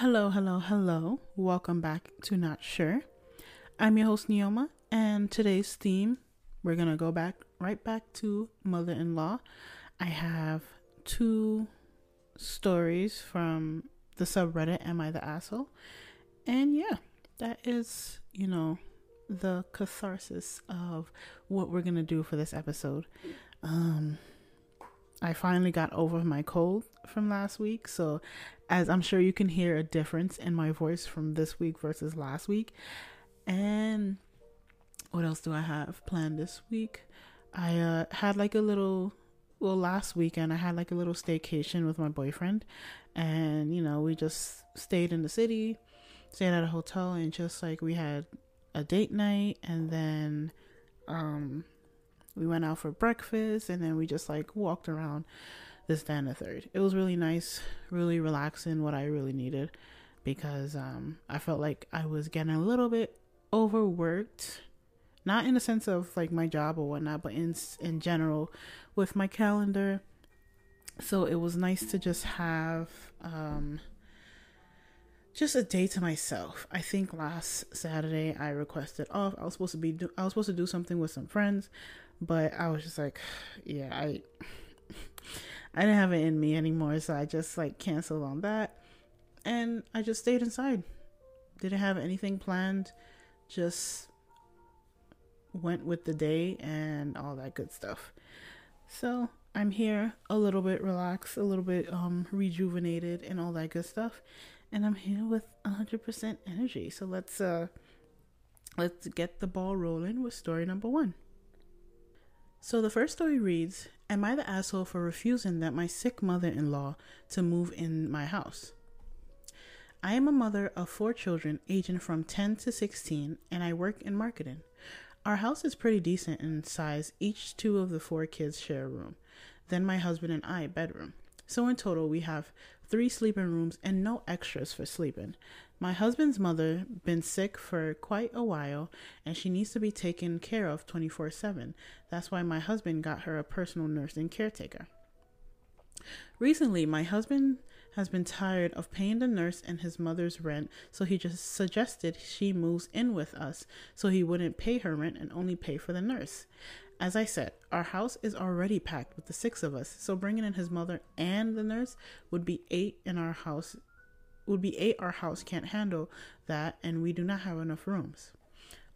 Hello, hello, hello. Welcome back to Not Sure. I'm your host, Neoma, and today's theme, we're going to go back right back to mother in law. I have two stories from the subreddit, Am I the Asshole? And yeah, that is, you know, the catharsis of what we're going to do for this episode. Um, I finally got over my cold from last week. So, as I'm sure you can hear a difference in my voice from this week versus last week. And what else do I have planned this week? I uh, had like a little, well, last weekend I had like a little staycation with my boyfriend. And, you know, we just stayed in the city, stayed at a hotel, and just like we had a date night. And then, um, we went out for breakfast and then we just like walked around this, that, and the third. It was really nice, really relaxing, what I really needed because um, I felt like I was getting a little bit overworked. Not in the sense of like my job or whatnot, but in in general with my calendar. So it was nice to just have um, just a day to myself. I think last Saturday I requested off. I was supposed to be do- I was supposed to do something with some friends, but I was just like, yeah, I I didn't have it in me anymore, so I just like canceled on that. And I just stayed inside. Didn't have anything planned. Just went with the day and all that good stuff. So, I'm here a little bit relaxed, a little bit um rejuvenated and all that good stuff. And I'm here with 100% energy. So let's uh let's get the ball rolling with story number 1. So the first story reads Am I the asshole for refusing that my sick mother in law to move in my house? I am a mother of four children aging from 10 to 16, and I work in marketing. Our house is pretty decent in size, each two of the four kids share a room. Then my husband and I bedroom. So in total, we have three sleeping rooms and no extras for sleeping. My husband's mother been sick for quite a while and she needs to be taken care of 24/7. That's why my husband got her a personal nurse and caretaker. Recently, my husband has been tired of paying the nurse and his mother's rent, so he just suggested she moves in with us so he wouldn't pay her rent and only pay for the nurse. As I said, our house is already packed with the six of us, so bringing in his mother and the nurse would be eight in our house would be eight our house can't handle that and we do not have enough rooms.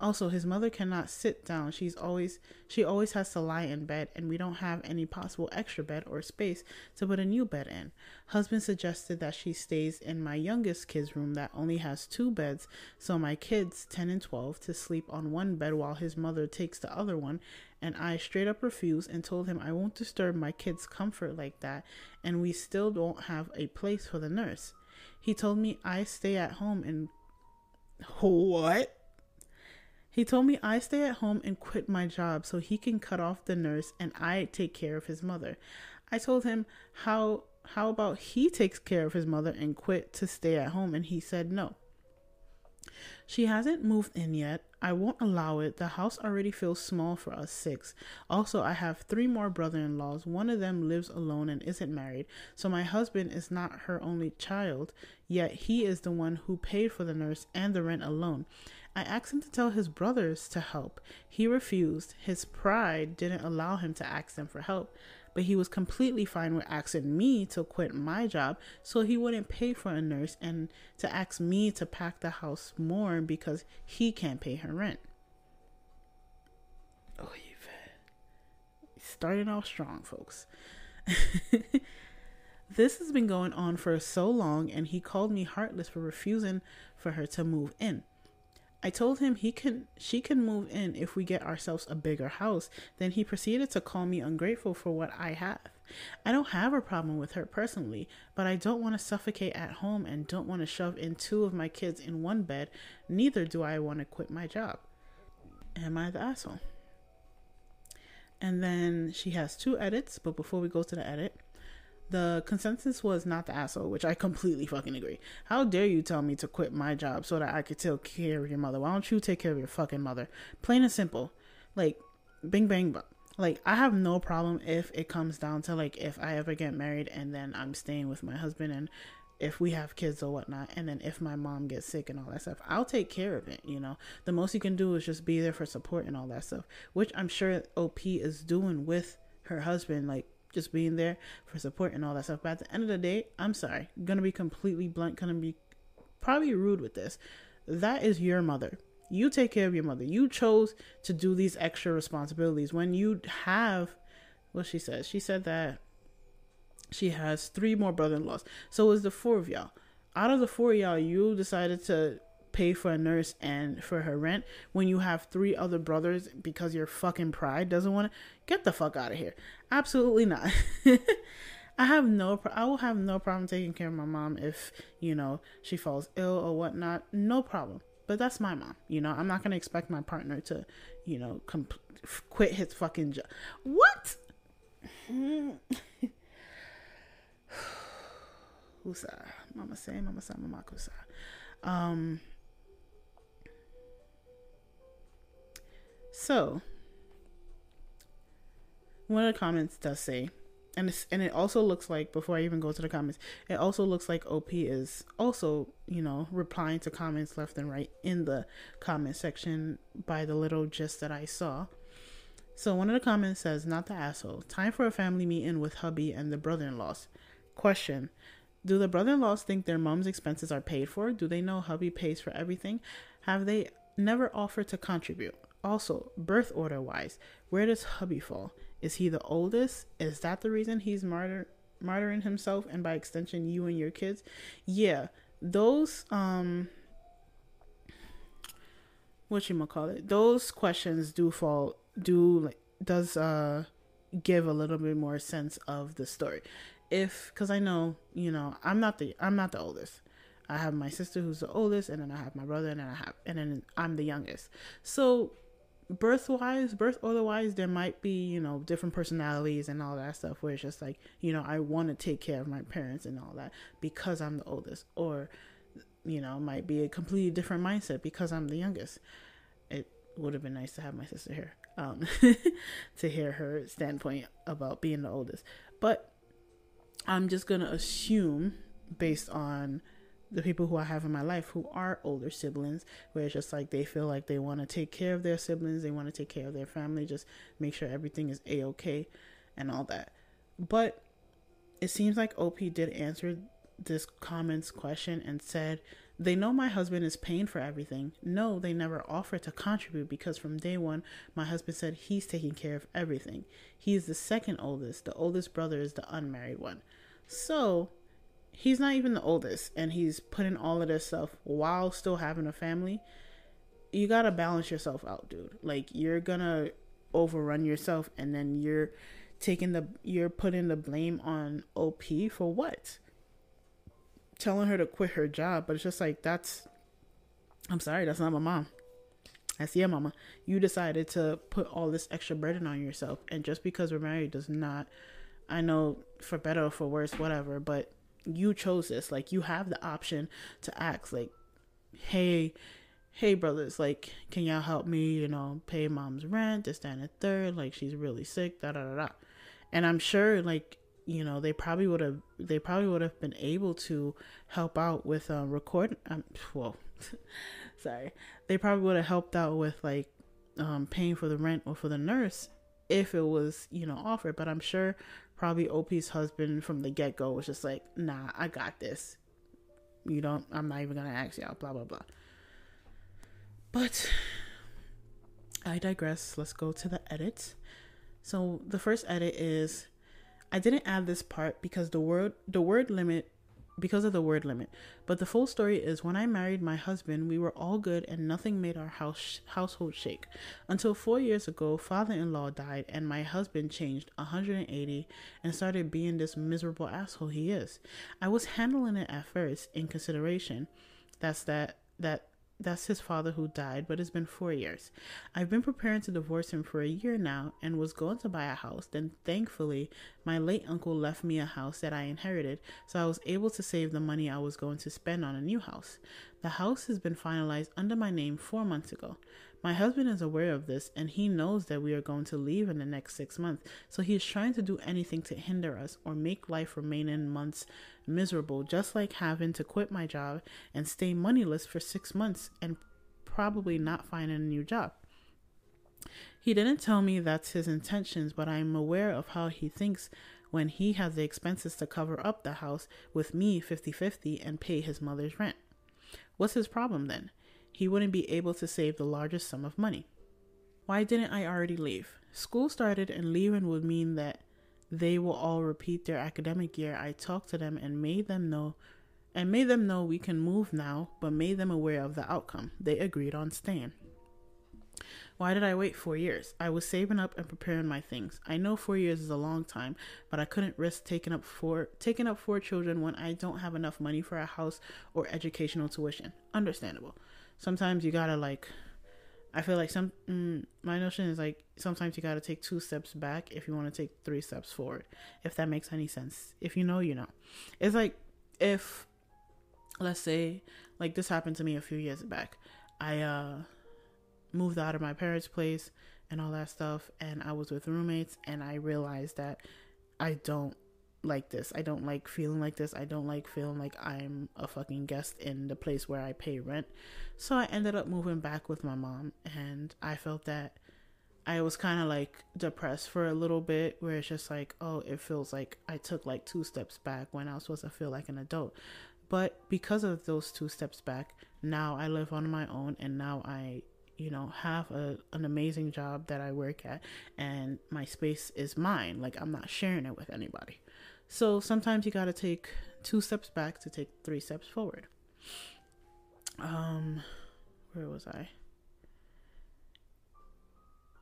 Also, his mother cannot sit down. She's always she always has to lie in bed and we don't have any possible extra bed or space to put a new bed in. Husband suggested that she stays in my youngest kid's room that only has two beds, so my kids 10 and 12 to sleep on one bed while his mother takes the other one, and I straight up refused and told him I won't disturb my kids' comfort like that, and we still don't have a place for the nurse. He told me I stay at home and what? He told me I stay at home and quit my job so he can cut off the nurse and I take care of his mother. I told him how how about he takes care of his mother and quit to stay at home and he said no. She hasn't moved in yet. I won't allow it. The house already feels small for us six. Also, I have three more brother in laws. One of them lives alone and isn't married, so my husband is not her only child, yet he is the one who paid for the nurse and the rent alone. I asked him to tell his brothers to help. He refused. His pride didn't allow him to ask them for help but he was completely fine with asking me to quit my job so he wouldn't pay for a nurse and to ask me to pack the house more because he can't pay her rent. Oh, you've starting off strong, folks. this has been going on for so long, and he called me heartless for refusing for her to move in. I told him he can she can move in if we get ourselves a bigger house. Then he proceeded to call me ungrateful for what I have. I don't have a problem with her personally, but I don't want to suffocate at home and don't want to shove in two of my kids in one bed. Neither do I want to quit my job. Am I the asshole? And then she has two edits, but before we go to the edit, the consensus was not the asshole, which I completely fucking agree. How dare you tell me to quit my job so that I could take care of your mother? Why don't you take care of your fucking mother? Plain and simple. Like, bing bang. Like, I have no problem if it comes down to like if I ever get married and then I'm staying with my husband and if we have kids or whatnot, and then if my mom gets sick and all that stuff, I'll take care of it. You know, the most you can do is just be there for support and all that stuff, which I'm sure OP is doing with her husband, like just being there for support and all that stuff. But at the end of the day, I'm sorry, gonna be completely blunt, gonna be probably rude with this. That is your mother. You take care of your mother. You chose to do these extra responsibilities when you have what she says. She said that she has three more brother in laws. So it's the four of y'all. Out of the four of y'all, you decided to pay for a nurse and for her rent when you have three other brothers because your fucking pride doesn't want to get the fuck out of here. Absolutely not. I have no, I will have no problem taking care of my mom if you know she falls ill or whatnot. No problem. But that's my mom. You know, I'm not gonna expect my partner to, you know, quit his fucking job. What? Husa. Mama say, mama say, mama kusa. Um. So, one of the comments does say, and it's, and it also looks like before I even go to the comments, it also looks like OP is also you know replying to comments left and right in the comment section by the little gist that I saw. So one of the comments says, "Not the asshole. Time for a family meeting with hubby and the brother-in-laws." Question: Do the brother-in-laws think their mom's expenses are paid for? Do they know hubby pays for everything? Have they never offered to contribute? Also, birth order wise, where does hubby fall? Is he the oldest? Is that the reason he's martyr martyring himself and by extension you and your kids? Yeah, those um what you call it? Those questions do fall do like does uh give a little bit more sense of the story. If cuz I know, you know, I'm not the I'm not the oldest. I have my sister who's the oldest and then I have my brother and then I have and then I'm the youngest. So birth wise, birth otherwise, there might be, you know, different personalities and all that stuff where it's just like, you know, I want to take care of my parents and all that because I'm the oldest. Or, you know, might be a completely different mindset because I'm the youngest. It would have been nice to have my sister here um, to hear her standpoint about being the oldest. But I'm just going to assume based on the people who I have in my life who are older siblings, where it's just like they feel like they want to take care of their siblings, they want to take care of their family, just make sure everything is a okay and all that. But it seems like OP did answer this comments question and said, They know my husband is paying for everything. No, they never offered to contribute because from day one, my husband said he's taking care of everything. He is the second oldest. The oldest brother is the unmarried one. So he's not even the oldest and he's putting all of this stuff while still having a family. You gotta balance yourself out dude. Like you're gonna overrun yourself and then you're taking the you're putting the blame on op for what? Telling her to quit her job but it's just like that's i'm sorry that's not my mom. That's your mama. You decided to put all this extra burden on yourself and just because we're married does not i know for better or for worse whatever but you chose this like you have the option to ask like hey hey brothers like can y'all help me you know pay mom's rent this and the third like she's really sick da da da da. And i'm sure like you know they probably would have they probably would have been able to help out with uh record um well sorry they probably would have helped out with like um paying for the rent or for the nurse if it was you know offered. But i'm sure probably OP's husband from the get go was just like, nah, I got this. You don't, I'm not even gonna ask y'all, blah, blah, blah. But I digress. Let's go to the edit. So the first edit is I didn't add this part because the word the word limit because of the word limit. But the full story is when I married my husband, we were all good and nothing made our house household shake. Until 4 years ago, father-in-law died and my husband changed 180 and started being this miserable asshole he is. I was handling it at first in consideration. That's that that that's his father who died, but it's been four years. I've been preparing to divorce him for a year now and was going to buy a house. Then, thankfully, my late uncle left me a house that I inherited, so I was able to save the money I was going to spend on a new house. The house has been finalized under my name four months ago. My husband is aware of this and he knows that we are going to leave in the next six months, so he is trying to do anything to hinder us or make life remain in months miserable, just like having to quit my job and stay moneyless for six months and probably not find a new job. He didn't tell me that's his intentions, but I'm aware of how he thinks when he has the expenses to cover up the house with me 50 50 and pay his mother's rent. What's his problem then? He wouldn't be able to save the largest sum of money. Why didn't I already leave? School started, and leaving would mean that they will all repeat their academic year. I talked to them and made them know and made them know we can move now, but made them aware of the outcome. They agreed on staying. Why did I wait four years? I was saving up and preparing my things. I know four years is a long time, but I couldn't risk taking up four taking up four children when I don't have enough money for a house or educational tuition. Understandable sometimes you gotta like I feel like some mm, my notion is like sometimes you got to take two steps back if you want to take three steps forward. If that makes any sense. If you know, you know. It's like if let's say like this happened to me a few years back. I uh moved out of my parents' place and all that stuff and I was with roommates and I realized that I don't like this. I don't like feeling like this. I don't like feeling like I'm a fucking guest in the place where I pay rent. So I ended up moving back with my mom and I felt that I was kind of like depressed for a little bit where it's just like, oh, it feels like I took like two steps back when I was supposed to feel like an adult. But because of those two steps back, now I live on my own and now I you know have a, an amazing job that i work at and my space is mine like i'm not sharing it with anybody so sometimes you got to take two steps back to take three steps forward. Um, where was I?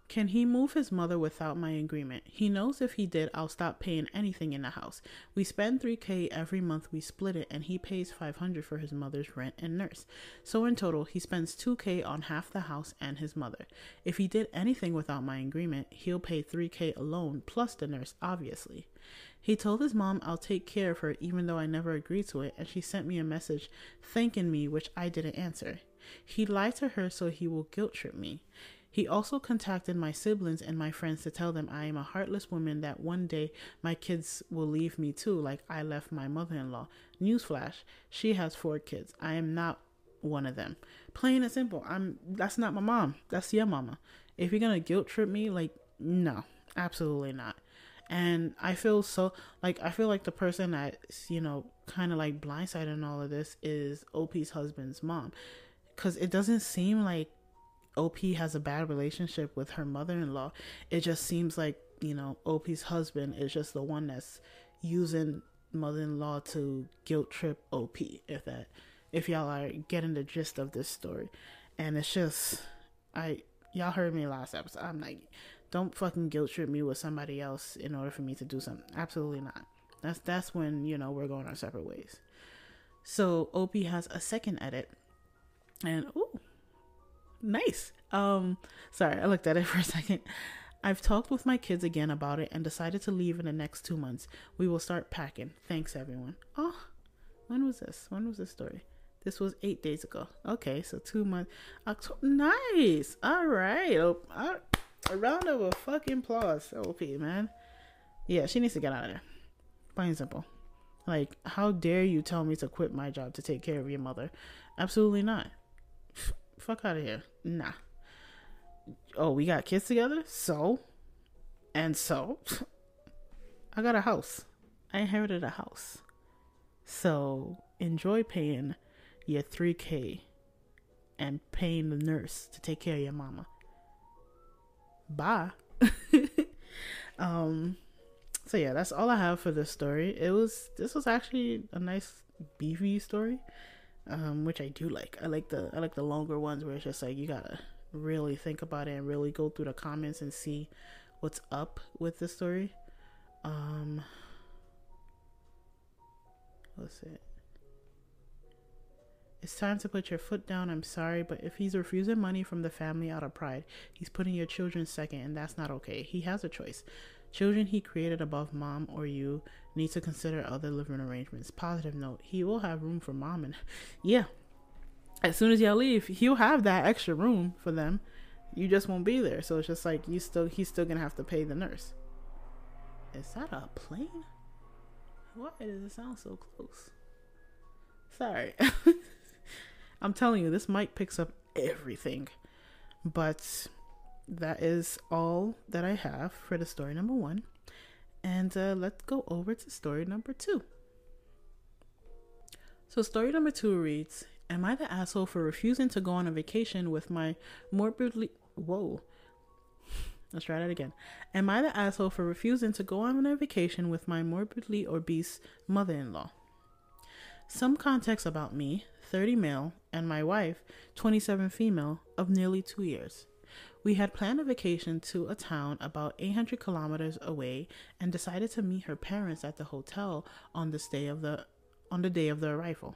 Can he move his mother without my agreement? He knows if he did, I'll stop paying anything in the house. We spend 3k every month, we split it, and he pays 500 for his mother's rent and nurse. So in total, he spends 2k on half the house and his mother. If he did anything without my agreement, he'll pay 3k alone plus the nurse, obviously. He told his mom I'll take care of her even though I never agreed to it, and she sent me a message thanking me, which I didn't answer. He lied to her so he will guilt trip me. He also contacted my siblings and my friends to tell them I am a heartless woman that one day my kids will leave me too, like I left my mother in law. Newsflash, she has four kids. I am not one of them. Plain and simple. I'm that's not my mom. That's your mama. If you're gonna guilt trip me, like no, absolutely not. And I feel so like I feel like the person that you know kind of like blindsided in all of this is OP's husband's mom, because it doesn't seem like OP has a bad relationship with her mother-in-law. It just seems like you know OP's husband is just the one that's using mother-in-law to guilt trip OP. If that, if y'all are getting the gist of this story, and it's just I y'all heard me last episode. I'm like don't fucking guilt trip me with somebody else in order for me to do something. Absolutely not. That's that's when, you know, we're going our separate ways. So OP has a second edit. And oh nice. Um sorry, I looked at it for a second. I've talked with my kids again about it and decided to leave in the next two months. We will start packing. Thanks everyone. Oh, when was this? When was this story? This was eight days ago. Okay, so two months. October. Nice. All right. Oh, all right. A round of a fucking applause, OP, man. Yeah, she needs to get out of there. Plain and simple. Like, how dare you tell me to quit my job to take care of your mother? Absolutely not. Fuck out of here. Nah. Oh, we got kids together? So? And so? I got a house. I inherited a house. So, enjoy paying your 3K and paying the nurse to take care of your mama bye. um, so yeah, that's all I have for this story. It was this was actually a nice beefy story, um, which I do like. I like the I like the longer ones where it's just like you gotta really think about it and really go through the comments and see what's up with the story. Um, what's it? It's time to put your foot down. I'm sorry, but if he's refusing money from the family out of pride, he's putting your children second, and that's not okay. He has a choice. Children he created above mom or you need to consider other living arrangements. Positive note, he will have room for mom and yeah. As soon as y'all leave, he'll have that extra room for them. You just won't be there. So it's just like you still he's still gonna have to pay the nurse. Is that a plane? Why does it sound so close? Sorry. I'm telling you, this mic picks up everything. But that is all that I have for the story number one. And uh, let's go over to story number two. So, story number two reads Am I the asshole for refusing to go on a vacation with my morbidly. Whoa. Let's try that again. Am I the asshole for refusing to go on a vacation with my morbidly obese mother in law? Some context about me 30 male, and my wife 27 female, of nearly two years. We had planned a vacation to a town about 800 kilometers away and decided to meet her parents at the hotel on the day of the on the day of the arrival.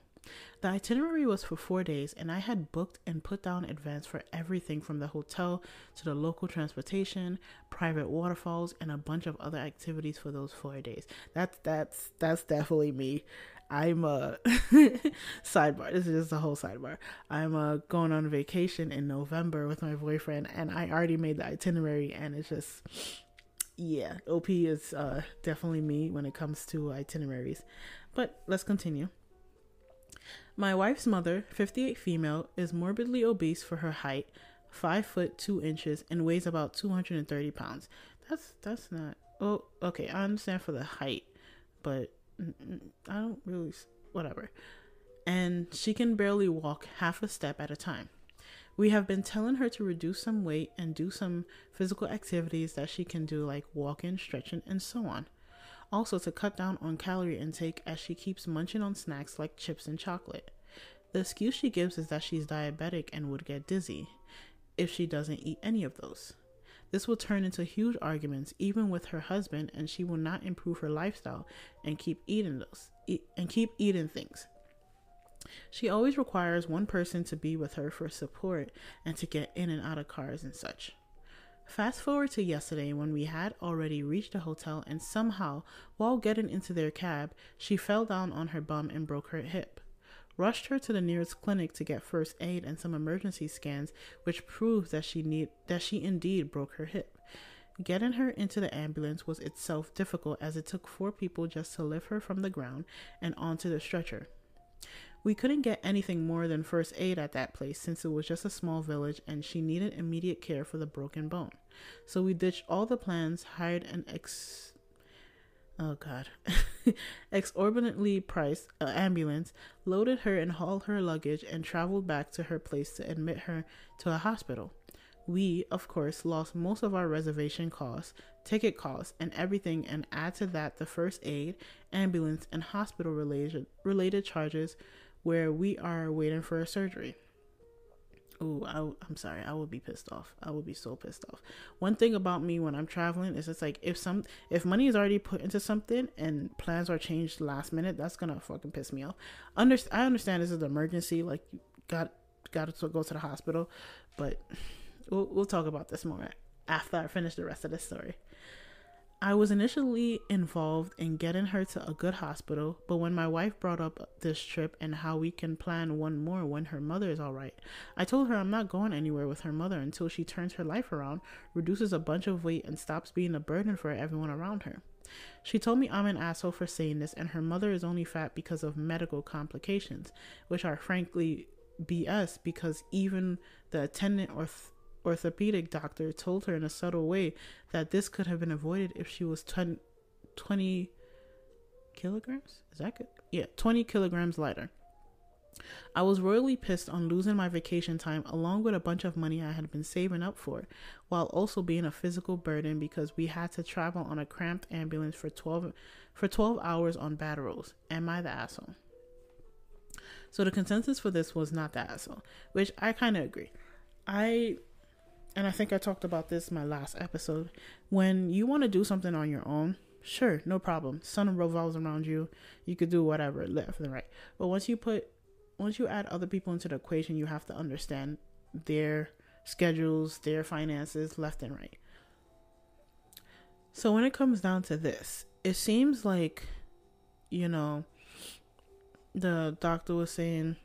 The itinerary was for four days, and I had booked and put down advance for everything from the hotel to the local transportation, private waterfalls, and a bunch of other activities for those four days. That's that's that's definitely me. I'm a sidebar. This is just a whole sidebar. I'm uh, going on vacation in November with my boyfriend, and I already made the itinerary, and it's just yeah, OP is uh, definitely me when it comes to itineraries. But let's continue. My wife's mother, 58 female, is morbidly obese for her height, 5 foot 2 inches, and weighs about 230 pounds. That's that's not. Oh, okay. I understand for the height, but I don't really, whatever. And she can barely walk half a step at a time. We have been telling her to reduce some weight and do some physical activities that she can do, like walking, stretching, and so on. Also, to cut down on calorie intake as she keeps munching on snacks like chips and chocolate. The excuse she gives is that she's diabetic and would get dizzy if she doesn't eat any of those. This will turn into huge arguments even with her husband and she will not improve her lifestyle and keep eating those eat, and keep eating things. She always requires one person to be with her for support and to get in and out of cars and such. Fast forward to yesterday when we had already reached the hotel and somehow, while getting into their cab, she fell down on her bum and broke her hip rushed her to the nearest clinic to get first aid and some emergency scans, which proved that she need that she indeed broke her hip. Getting her into the ambulance was itself difficult as it took four people just to lift her from the ground and onto the stretcher. We couldn't get anything more than first aid at that place since it was just a small village and she needed immediate care for the broken bone. So we ditched all the plans, hired an ex oh god, exorbitantly priced uh, ambulance, loaded her and hauled her luggage, and traveled back to her place to admit her to a hospital. We, of course, lost most of our reservation costs, ticket costs, and everything, and add to that the first aid, ambulance, and hospital related, related charges where we are waiting for a surgery. Ooh, I, I'm sorry. I would be pissed off. I would be so pissed off. One thing about me when I'm traveling is it's like if some if money is already put into something and plans are changed last minute, that's gonna fucking piss me off. Under, I understand this is an emergency, like you got got to go to the hospital, but we'll we'll talk about this more after I finish the rest of this story. I was initially involved in getting her to a good hospital, but when my wife brought up this trip and how we can plan one more when her mother is all right, I told her I'm not going anywhere with her mother until she turns her life around, reduces a bunch of weight, and stops being a burden for everyone around her. She told me I'm an asshole for saying this, and her mother is only fat because of medical complications, which are frankly BS because even the attendant or th- orthopedic doctor told her in a subtle way that this could have been avoided if she was 20, 20 kilograms. Is that good? Yeah, 20 kilograms lighter. I was royally pissed on losing my vacation time along with a bunch of money I had been saving up for, while also being a physical burden because we had to travel on a cramped ambulance for 12 for 12 hours on bad roads. Am I the asshole? So the consensus for this was not the asshole, which I kind of agree. I and I think I talked about this in my last episode. When you want to do something on your own, sure, no problem. Sun revolves around you. You could do whatever, left and right. But once you put, once you add other people into the equation, you have to understand their schedules, their finances, left and right. So when it comes down to this, it seems like, you know, the doctor was saying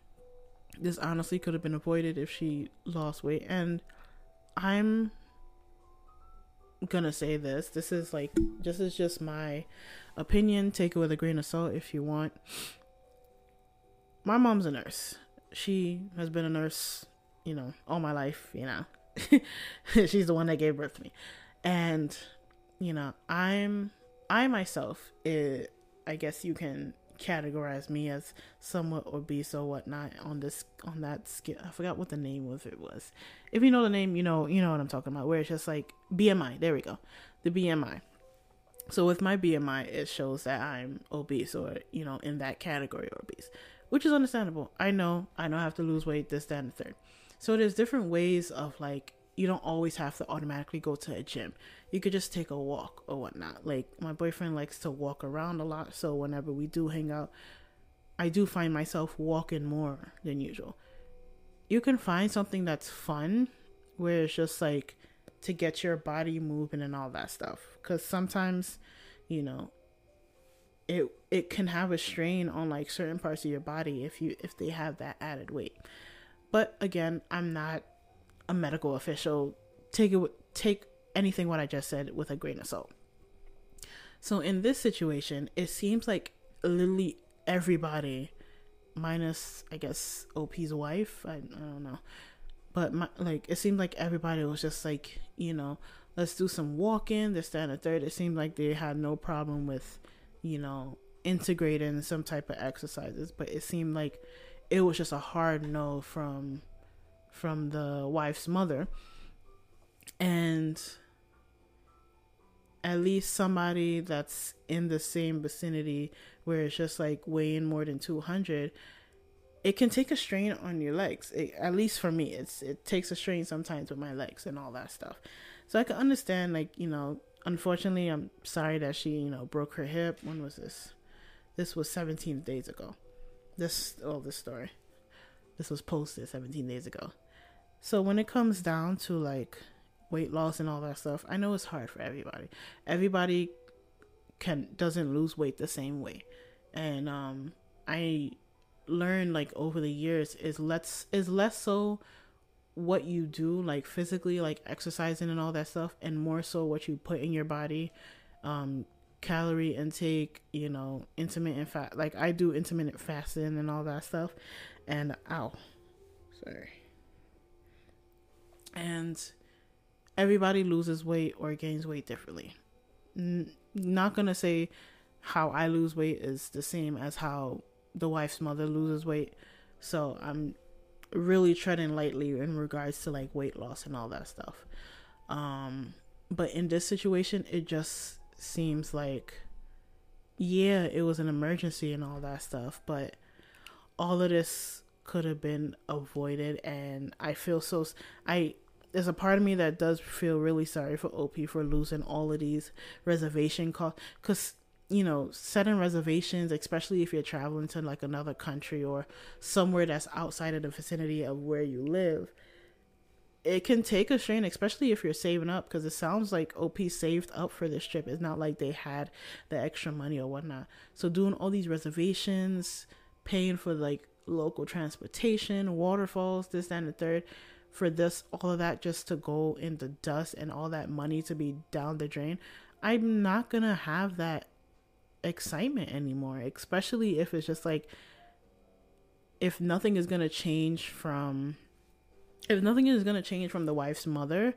this honestly could have been avoided if she lost weight and I'm gonna say this. This is like this is just my opinion. Take it with a grain of salt if you want. My mom's a nurse. She has been a nurse, you know, all my life, you know. She's the one that gave birth to me. And you know, I'm I myself it, I guess you can categorize me as somewhat obese or whatnot on this on that scale. I forgot what the name of it was. If you know the name, you know you know what I'm talking about. Where it's just like BMI. There we go, the BMI. So with my BMI, it shows that I'm obese or you know in that category or obese, which is understandable. I know I I have to lose weight, this, that, and the third. So there's different ways of like you don't always have to automatically go to a gym. You could just take a walk or whatnot. Like my boyfriend likes to walk around a lot, so whenever we do hang out, I do find myself walking more than usual. You can find something that's fun where it's just like to get your body moving and all that stuff cuz sometimes, you know, it it can have a strain on like certain parts of your body if you if they have that added weight. But again, I'm not a medical official. Take it take anything what I just said with a grain of salt. So in this situation, it seems like literally everybody, minus I guess OP's wife. I, I don't know, but my, like it seemed like everybody was just like you know let's do some walking, this that and the third. It seemed like they had no problem with you know integrating some type of exercises, but it seemed like it was just a hard no from from the wife's mother. And at least somebody that's in the same vicinity where it's just like weighing more than 200 it can take a strain on your legs. It, at least for me it's it takes a strain sometimes with my legs and all that stuff. So i can understand like you know unfortunately i'm sorry that she you know broke her hip. When was this? This was 17 days ago. This oh this story this was posted 17 days ago so when it comes down to like weight loss and all that stuff, I know it's hard for everybody. Everybody can doesn't lose weight the same way. And um I learned like over the years is less is less so what you do like physically like exercising and all that stuff and more so what you put in your body um calorie intake you know intermittent fat like i do intermittent fasting and all that stuff and ow sorry and everybody loses weight or gains weight differently. N- not gonna say how I lose weight is the same as how the wife's mother loses weight. So I'm really treading lightly in regards to like weight loss and all that stuff. Um, but in this situation, it just seems like, yeah, it was an emergency and all that stuff, but all of this could have been avoided. And I feel so, I, there's a part of me that does feel really sorry for OP for losing all of these reservation costs because you know setting reservations especially if you're traveling to like another country or somewhere that's outside of the vicinity of where you live it can take a strain especially if you're saving up because it sounds like op saved up for this trip. It's not like they had the extra money or whatnot. So doing all these reservations paying for like local transportation waterfalls this that, and the third for this all of that just to go in the dust and all that money to be down the drain i'm not gonna have that excitement anymore especially if it's just like if nothing is gonna change from if nothing is gonna change from the wife's mother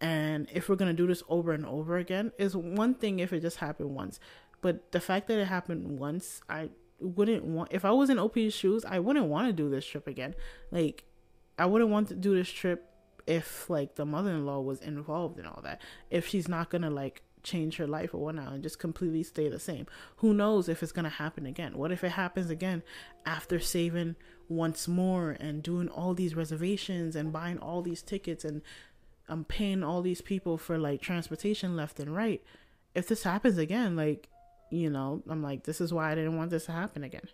and if we're gonna do this over and over again is one thing if it just happened once but the fact that it happened once i wouldn't want if i was in op's shoes i wouldn't want to do this trip again like I wouldn't want to do this trip if like the mother-in-law was involved in all that. If she's not gonna like change her life or whatnot and just completely stay the same. Who knows if it's gonna happen again? What if it happens again after saving once more and doing all these reservations and buying all these tickets and I'm paying all these people for like transportation left and right. If this happens again, like, you know, I'm like, this is why I didn't want this to happen again.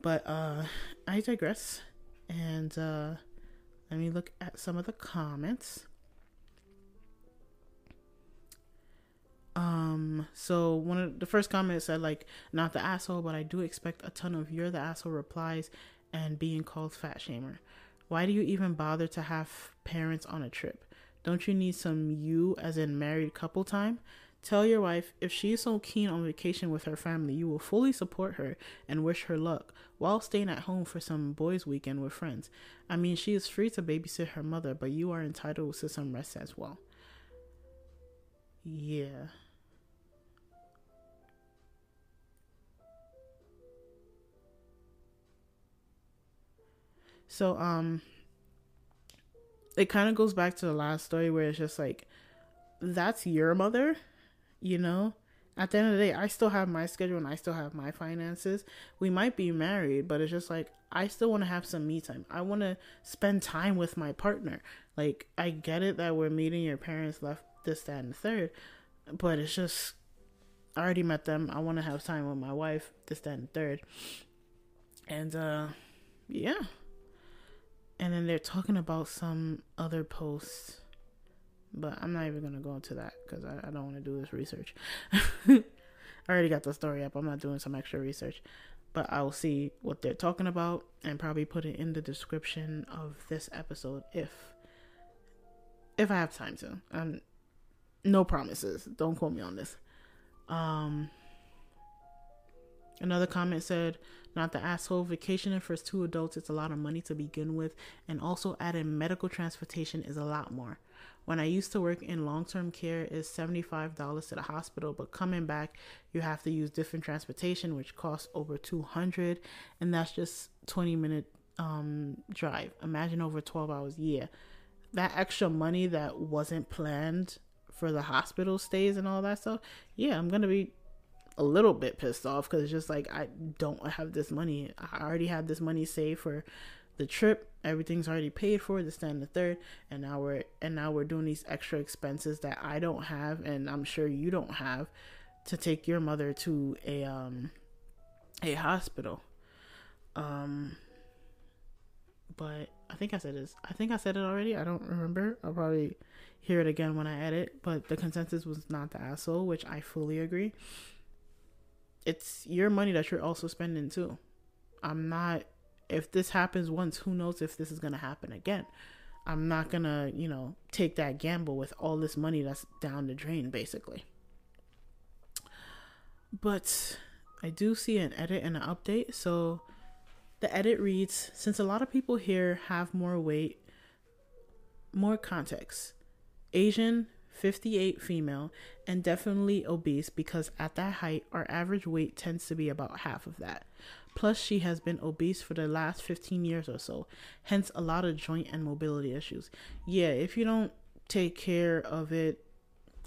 But uh I digress. And uh, let me look at some of the comments. Um, so one of the first comments said like, not the asshole, but I do expect a ton of you're the asshole replies and being called fat shamer. Why do you even bother to have parents on a trip? Don't you need some you as in married couple time? Tell your wife if she is so keen on vacation with her family, you will fully support her and wish her luck while staying at home for some boys' weekend with friends. I mean, she is free to babysit her mother, but you are entitled to some rest as well. Yeah. So, um, it kind of goes back to the last story where it's just like, that's your mother you know? At the end of the day i still have my schedule and i still have my finances. We might be married but it's just like i still want to have some me time. I want to spend time with my partner. Like i get it that we're meeting your parents left this that and the third but it's just i already met them. I want to have time with my wife this that and the third. And uh yeah and then they're talking about some other posts but I'm not even gonna go into that because I, I don't want to do this research. I already got the story up. I'm not doing some extra research, but I'll see what they're talking about and probably put it in the description of this episode if if I have time to. Um, no promises. Don't quote me on this. Um, another comment said, "Not the asshole. Vacationing for two adults. It's a lot of money to begin with, and also adding medical transportation is a lot more." When I used to work in long term care is $75 to the hospital, but coming back you have to use different transportation which costs over 200 and that's just 20 minute um drive. Imagine over 12 hours. Yeah. That extra money that wasn't planned for the hospital stays and all that stuff. Yeah, I'm going to be a little bit pissed off because it's just like I don't have this money. I already had this money saved for the trip. Everything's already paid for the stand the third. And now we're and now we're doing these extra expenses that i don't have and i'm sure you don't have to take your mother to a um a hospital. Um but i think i said this i think i said it already. I don't remember. I'll probably hear it again when i edit. But the consensus was not the asshole which i fully agree it's your money that you're also spending too i'm not if this happens once, who knows if this is going to happen again? I'm not going to, you know, take that gamble with all this money that's down the drain, basically. But I do see an edit and an update. So the edit reads Since a lot of people here have more weight, more context, Asian, 58 female, and definitely obese because at that height, our average weight tends to be about half of that. Plus, she has been obese for the last 15 years or so, hence, a lot of joint and mobility issues. Yeah, if you don't take care of it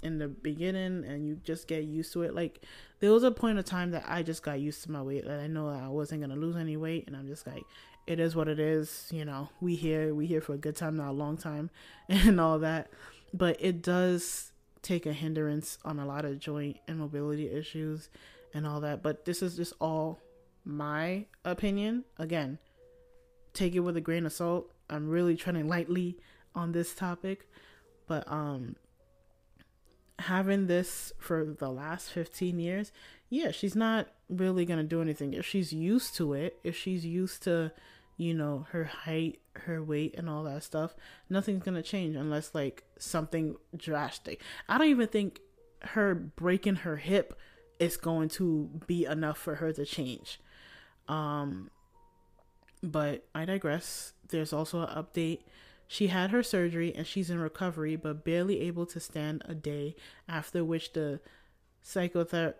in the beginning and you just get used to it, like, there was a point of time that I just got used to my weight. That I know I wasn't gonna lose any weight, and I'm just like, it is what it is. You know, we here, we here for a good time, not a long time, and all that. But it does take a hindrance on a lot of joint and mobility issues and all that. But this is just all my opinion. Again, take it with a grain of salt. I'm really treading lightly on this topic, but um having this for the last 15 years, yeah, she's not really going to do anything. If she's used to it, if she's used to, you know, her height, her weight and all that stuff, nothing's to change unless like something drastic. I don't even think her breaking her hip is going to be enough for her to change. Um, but I digress. There's also an update. She had her surgery and she's in recovery, but barely able to stand a day. After which the psychotherapist,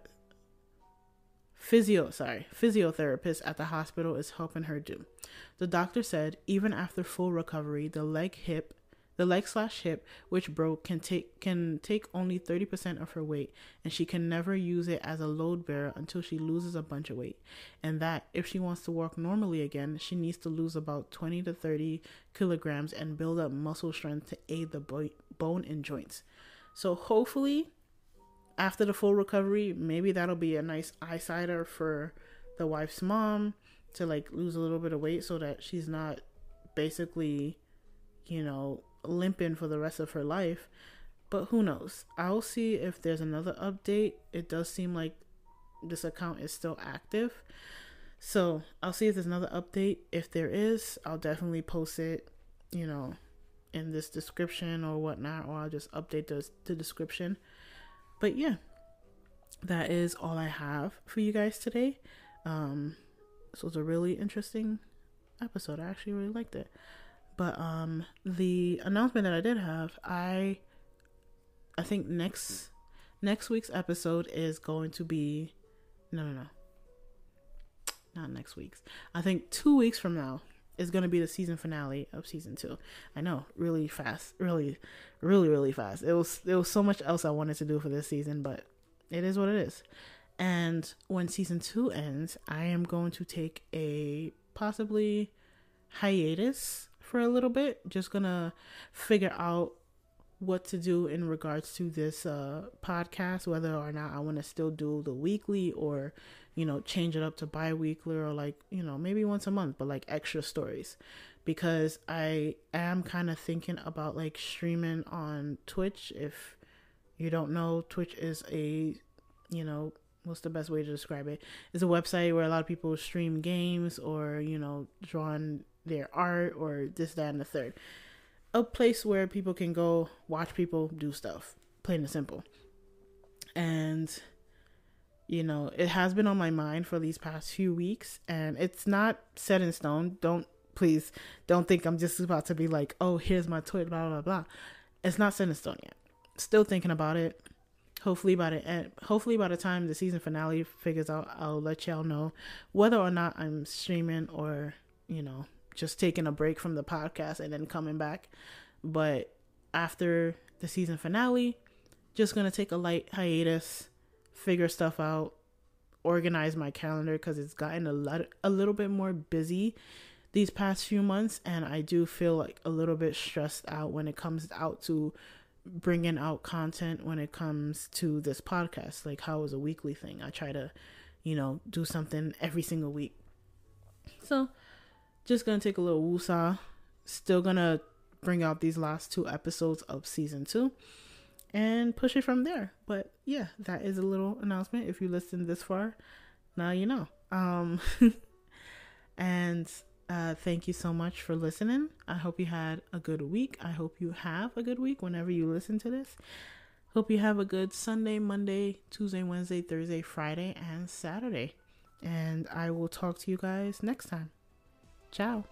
physio, sorry, physiotherapist at the hospital is helping her do. The doctor said even after full recovery, the leg, hip, the leg slash hip, which broke, can take can take only 30% of her weight, and she can never use it as a load bearer until she loses a bunch of weight. And that if she wants to walk normally again, she needs to lose about 20 to 30 kilograms and build up muscle strength to aid the bo- bone and joints. So hopefully, after the full recovery, maybe that'll be a nice eyesighter for the wife's mom to like lose a little bit of weight so that she's not basically, you know, limping for the rest of her life. But who knows? I'll see if there's another update. It does seem like this account is still active. So I'll see if there's another update. If there is, I'll definitely post it, you know, in this description or whatnot, or I'll just update the, the description. But yeah, that is all I have for you guys today. Um, this was a really interesting episode. I actually really liked it. But um, the announcement that I did have, I I think next next week's episode is going to be no no no not next week's. I think two weeks from now is going to be the season finale of season two. I know, really fast, really, really, really fast. It was there was so much else I wanted to do for this season, but it is what it is. And when season two ends, I am going to take a possibly hiatus for a little bit. Just gonna figure out what to do in regards to this uh, podcast, whether or not I want to still do the weekly or, you know, change it up to bi weekly or like, you know, maybe once a month, but like extra stories. Because I am kind of thinking about like streaming on Twitch. If you don't know, Twitch is a, you know, what's the best way to describe it? It's a website where a lot of people stream games or, you know, drawing their art or this, that, and the third a place where people can go watch people do stuff, plain and simple. And you know, it has been on my mind for these past few weeks and it's not set in stone. Don't please don't think I'm just about to be like, "Oh, here's my tweet blah blah blah." It's not set in stone yet. Still thinking about it. Hopefully by the end, hopefully by the time the season finale figures out, I'll let y'all know whether or not I'm streaming or, you know, just taking a break from the podcast and then coming back. But after the season finale, just gonna take a light hiatus, figure stuff out, organize my calendar because it's gotten a lot, a little bit more busy these past few months, and I do feel like a little bit stressed out when it comes out to bringing out content when it comes to this podcast. Like how is a weekly thing? I try to, you know, do something every single week. So just gonna take a little woosah. Still gonna bring out these last two episodes of season two and push it from there. But yeah, that is a little announcement. If you listened this far, now you know. Um and uh thank you so much for listening. I hope you had a good week. I hope you have a good week whenever you listen to this. Hope you have a good Sunday, Monday, Tuesday, Wednesday, Thursday, Friday, and Saturday. And I will talk to you guys next time. Ciao.